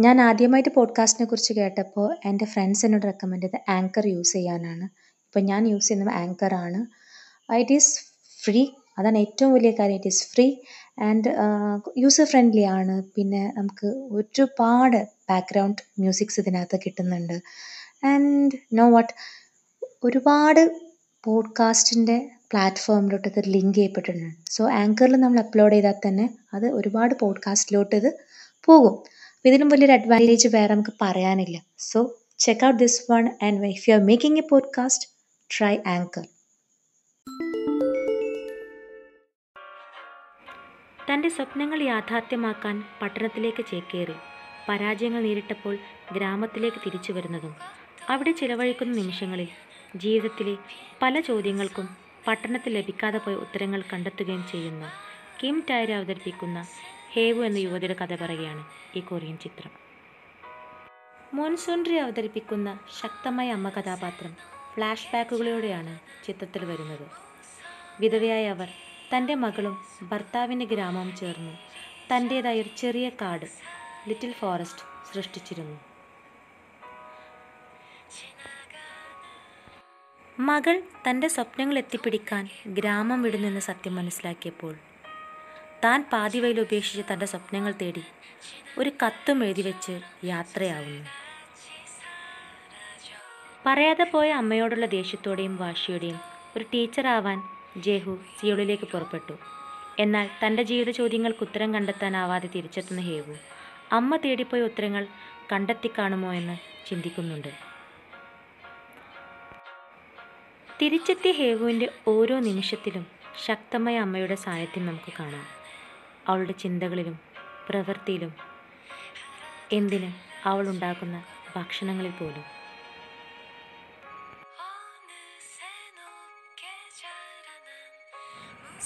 ഞാൻ ആദ്യമായിട്ട് പോഡ്കാസ്റ്റിനെ കുറിച്ച് കേട്ടപ്പോൾ എന്റെ ഫ്രണ്ട്സ് എന്നോട് റെക്കമെൻഡ് ചെയ്ത ആങ്കർ യൂസ് ചെയ്യാനാണ്. ഇപ്പം ഞാൻ യൂസ് ചെയ്യുന്നത് ആങ്കർ ആണ്. ഇറ്റ് ഈസ് ഫ്രീ അതാണ് ഏറ്റവും വലിയ കാര്യം. It is free and user friendly ആണ്. പിന്നെ നമുക്ക് ഒരുപാട് ബാക്ക്ഗ്രൗണ്ട് മ്യൂസിക്സ് ഇതിനകത്ത് കിട്ടുന്നുണ്ട്. ആൻഡ് നോ വാട്ട് ഒരുപാട് പോഡ്കാസ്റ്റിന്റെ പ്ലാറ്റ്ഫോമിലോട്ട് ഇത് ലിങ്ക് ചെയ്യപ്പെട്ടിട്ടുണ്ട്. സോ ആങ്കറിൽ നമ്മൾ അപ്ലോഡ് ചെയ്താൽ തന്നെ അത് ഒരുപാട് പോഡ്കാസ്റ്റിലോട്ട് ഇത് പോകും. അപ്പോൾ ഇതിലും വലിയൊരു അഡ്വാന്റേജ് വേറെ നമുക്ക് പറയാനില്ല. So check out this one and if you are making a podcast try Anchor തന്റെ സ്വപ്നങ്ങൾ യാഥാർത്ഥ്യമാക്കാൻ പട്ടണത്തിലേക്ക് ചേക്കേറി. പരാജയങ്ങൾ നേരിട്ടപ്പോൾ ഗ്രാമത്തിലേക്ക് തിരിച്ചു വരുന്നതും അവിടെ ചിലവഴിക്കുന്ന നിമിഷങ്ങളിൽ ജീവിതത്തിലെ പല ചോദ്യങ്ങൾക്കും പട്ടണത്തിൽ ലഭിക്കാതെ പോയ ഉത്തരങ്ങൾ കണ്ടെത്തുകയും ചെയ്യുന്ന കിം ടയർ അവതരിപ്പിക്കുന്ന ഹേവു എന്ന യുവതിയുടെ കഥ പറയുകയാണ് ഈ കൊറിയൻ ചിത്രം. മോൺസൂൺറി അവതരിപ്പിക്കുന്ന ശക്തമായ അമ്മ കഥാപാത്രം ഫ്ലാഷ് ബാക്കുകളിലൂടെയാണ് ചിത്രത്തിൽ വരുന്നത്. വിധവയായ അവർ തന്റെ മകളും ഭർത്താവിന്റെ ഗ്രാമവും ചേർന്ന് തന്റേതായ ഒരു ചെറിയ കാട് ലിറ്റിൽ ഫോറസ്റ്റ് സൃഷ്ടിച്ചിരുന്നു. മകൾ തന്റെ സ്വപ്നങ്ങൾ എത്തിപ്പിടിക്കാൻ ഗ്രാമം വിടുന്നെന്ന് സത്യം മനസ്സിലാക്കിയപ്പോൾ താൻ പാതിവയിൽ ഉപേക്ഷിച്ച് തന്റെ സ്വപ്നങ്ങൾ തേടി ഒരു കത്തും എഴുതി വെച്ച് യാത്രയാവുന്നു. പറയാതെ പോയ അമ്മയോടുള്ള ദേഷ്യത്തോടെയും വാശിയോടെയും ഒരു ടീച്ചറാവാൻ ജേഹു സിയോളിലേക്ക് പുറപ്പെട്ടു. എന്നാൽ തന്റെ ജീവിത ചോദ്യങ്ങൾക്ക് ഉത്തരം കണ്ടെത്താനാവാതെ തിരിച്ചെത്തുന്ന ഹേവു അമ്മ തേടിപ്പോയ ഉത്തരങ്ങൾ കണ്ടെത്തിക്കാണുമോ എന്ന് ചിന്തിക്കുന്നുണ്ട്. തിരിച്ചെത്തിയ ഹേവുവിന്റെ ഓരോ നിമിഷത്തിലും ശക്തമായ അമ്മയുടെ സാന്നിധ്യം നമുക്ക് കാണാം. അവളുടെ ചിന്തകളിലും പ്രവൃത്തിയിലും എന്തിന് അവൾ ഉണ്ടാക്കുന്ന ഭക്ഷണങ്ങളിൽ പോലും.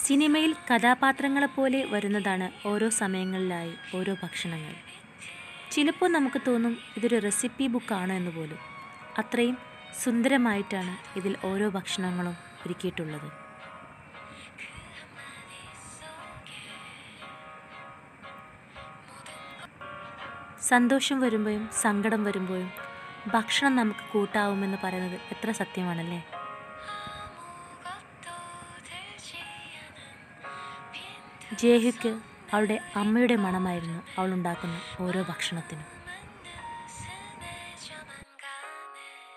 സിനിമയിൽ കഥാപാത്രങ്ങളെപ്പോലെ വരുന്നതാണ് ഓരോ സമയങ്ങളിലായി ഓരോ ഭക്ഷണങ്ങൾ. ചിലപ്പോൾ നമുക്ക് തോന്നും ഇതൊരു റെസിപ്പി ബുക്കാണോ എന്ന് പോലും. അത്രയും സുന്ദരമായിട്ടാണ് ഇതിൽ ഓരോ ഭക്ഷണങ്ങളും ഒരുക്കിയിട്ടുള്ളത്. സന്തോഷം വരുമ്പോഴും സങ്കടം വരുമ്പോഴും ഭക്ഷണം നമുക്ക് കൂട്ടാവുമെന്ന് പറയുന്നത് എത്ര സത്യമാണല്ലേ? ജേഹുക്ക് അവളുടെ അമ്മയുടെ മണമായിരുന്നു അവൾ ഉണ്ടാക്കുന്ന ഓരോ ഭക്ഷണത്തിനും.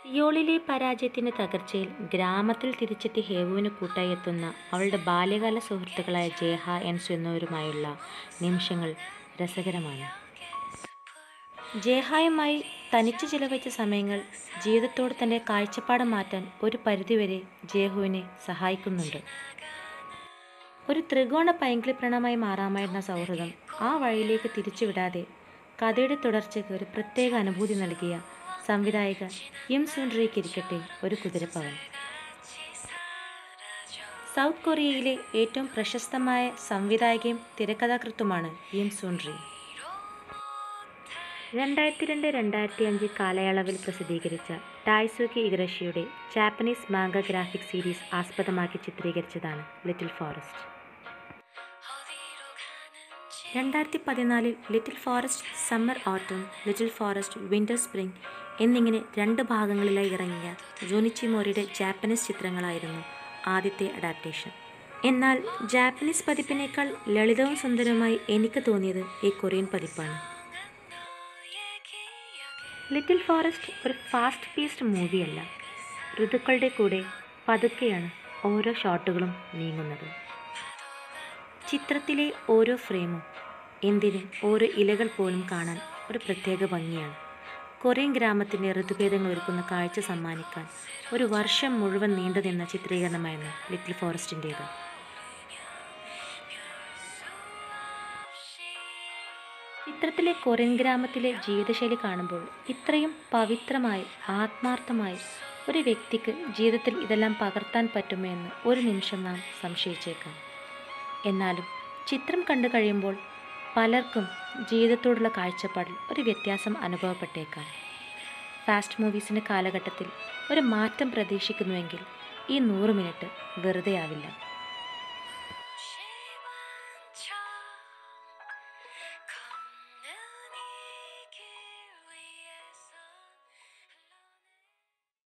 സിയോളിലെ പരാജയത്തിന്റെ തകർച്ചയിൽ ഗ്രാമത്തിൽ തിരിച്ചെത്തി ഹേവുവിന് കൂട്ടായി എത്തുന്ന അവളുടെ ബാല്യകാല സുഹൃത്തുക്കളായ ജേഹ എൻസു എന്നിവരുമായുള്ള നിമിഷങ്ങൾ രസകരമാണ്. ജേഹായുമായി തനിച്ച് ചിലവഴിച്ച സമയങ്ങൾ ജീവിതത്തോട് തന്റെ കാഴ്ചപ്പാട് മാറ്റാൻ ഒരു പരിധിവരെ ജേഹുവിനെ സഹായിക്കുന്നുണ്ട്. ഒരു ത്രികോണ പൈങ്കിളിപ്രണമായി മാറാമായിരുന്ന സൗഹൃദം ആ വഴിയിലേക്ക് തിരിച്ചുവിടാതെ കഥയുടെ തുടർച്ചയ്ക്ക് ഒരു പ്രത്യേക അനുഭൂതി നൽകിയ സംവിധായിക യിം സുൻറിയ്ക്കിരിക്കട്ടെ ഒരു കുതിരപ്പവൻ. സൗത്ത് കൊറിയയിലെ ഏറ്റവും പ്രശസ്തമായ സംവിധായകയും തിരക്കഥാകൃത്തുമാണ് യിം സുൻറി രണ്ടായിരത്തി രണ്ട് രണ്ടായിരത്തി അഞ്ച് കാലയളവിൽ പ്രസിദ്ധീകരിച്ച ടായ്സുക്കി ഇഗ്രഷിയുടെ ജാപ്പനീസ് മാങ്ക ഗ്രാഫിക് സീരീസ് ആസ്പദമാക്കി ചിത്രീകരിച്ചതാണ് ലിറ്റിൽ ഫോറസ്റ്റ്. രണ്ടായിരത്തി പതിനാലിൽ little forest summer autumn little forest winter spring എന്നിങ്ങനെ രണ്ട് ഭാഗങ്ങളിലായി ഇറങ്ങിയ ജോനിച്ചി മോറിയുടെ ജാപ്പനീസ് ചിത്രങ്ങളായിരുന്നു ആദ്യത്തെ അഡാപ്റ്റേഷൻ. എന്നാൽ ജാപ്പനീസ് പതിപ്പിനേക്കാൾ ലളിതവും സുന്ദരവുമായി എനിക്ക് തോന്നിയത് ഈ കൊറിയൻ പതിപ്പാണ്. ലിറ്റിൽ ഫോറസ്റ്റ് ഒരു ഫാസ്റ്റ് പീസ്ഡ് മൂവിയല്ല ഋതുക്കളുടെ കൂടെ പതുക്കെയാണ് ഓരോ ഷോട്ടുകളും നീങ്ങുന്നത്. ചിത്രത്തിലെ ഓരോ ഫ്രെയിമും എന്തിന് ഓരോ ഇലകൾ പോലും കാണാൻ ഒരു പ്രത്യേക ഭംഗിയാണ്. കൊറിയൻ ഗ്രാമത്തിന്റെ ഋതുഭേദങ്ങൾ ഒരുക്കുന്ന കാഴ്ച സമ്മാനിക്കാൻ ഒരു വർഷം മുഴുവൻ നീണ്ടു നിന്ന ചിത്രീകരണമായിരുന്നു ലിറ്റിൽ ഫോറസ്റ്റിന്റേത് ചിത്രത്തിലെ കൊറിയൻ ഗ്രാമത്തിലെ ജീവിതശൈലി കാണുമ്പോൾ ഇത്രയും പവിത്രമായി ആത്മാർത്ഥമായി ഒരു വ്യക്തിക്ക് ജീവിതത്തിൽ ഇതെല്ലാം പകർത്താൻ പറ്റുമോ എന്ന് ഒരു നിമിഷം നാം സംശയിച്ചേക്കാം. എന്നാലും ചിത്രം കണ്ടു കഴിയുമ്പോൾ പലർക്കും ജീവിതത്തോടുള്ള കാഴ്ചപ്പാടിൽ ഒരു വ്യത്യാസം അനുഭവപ്പെട്ടേക്കാം. ഫാസ്റ്റ് മൂവീസിന്റെ കാലഘട്ടത്തിൽ ഒരു മാറ്റം പ്രതീക്ഷിക്കുന്നുവെങ്കിൽ ഈ നൂറ് മിനിറ്റ് വെറുതെ ആവില്ല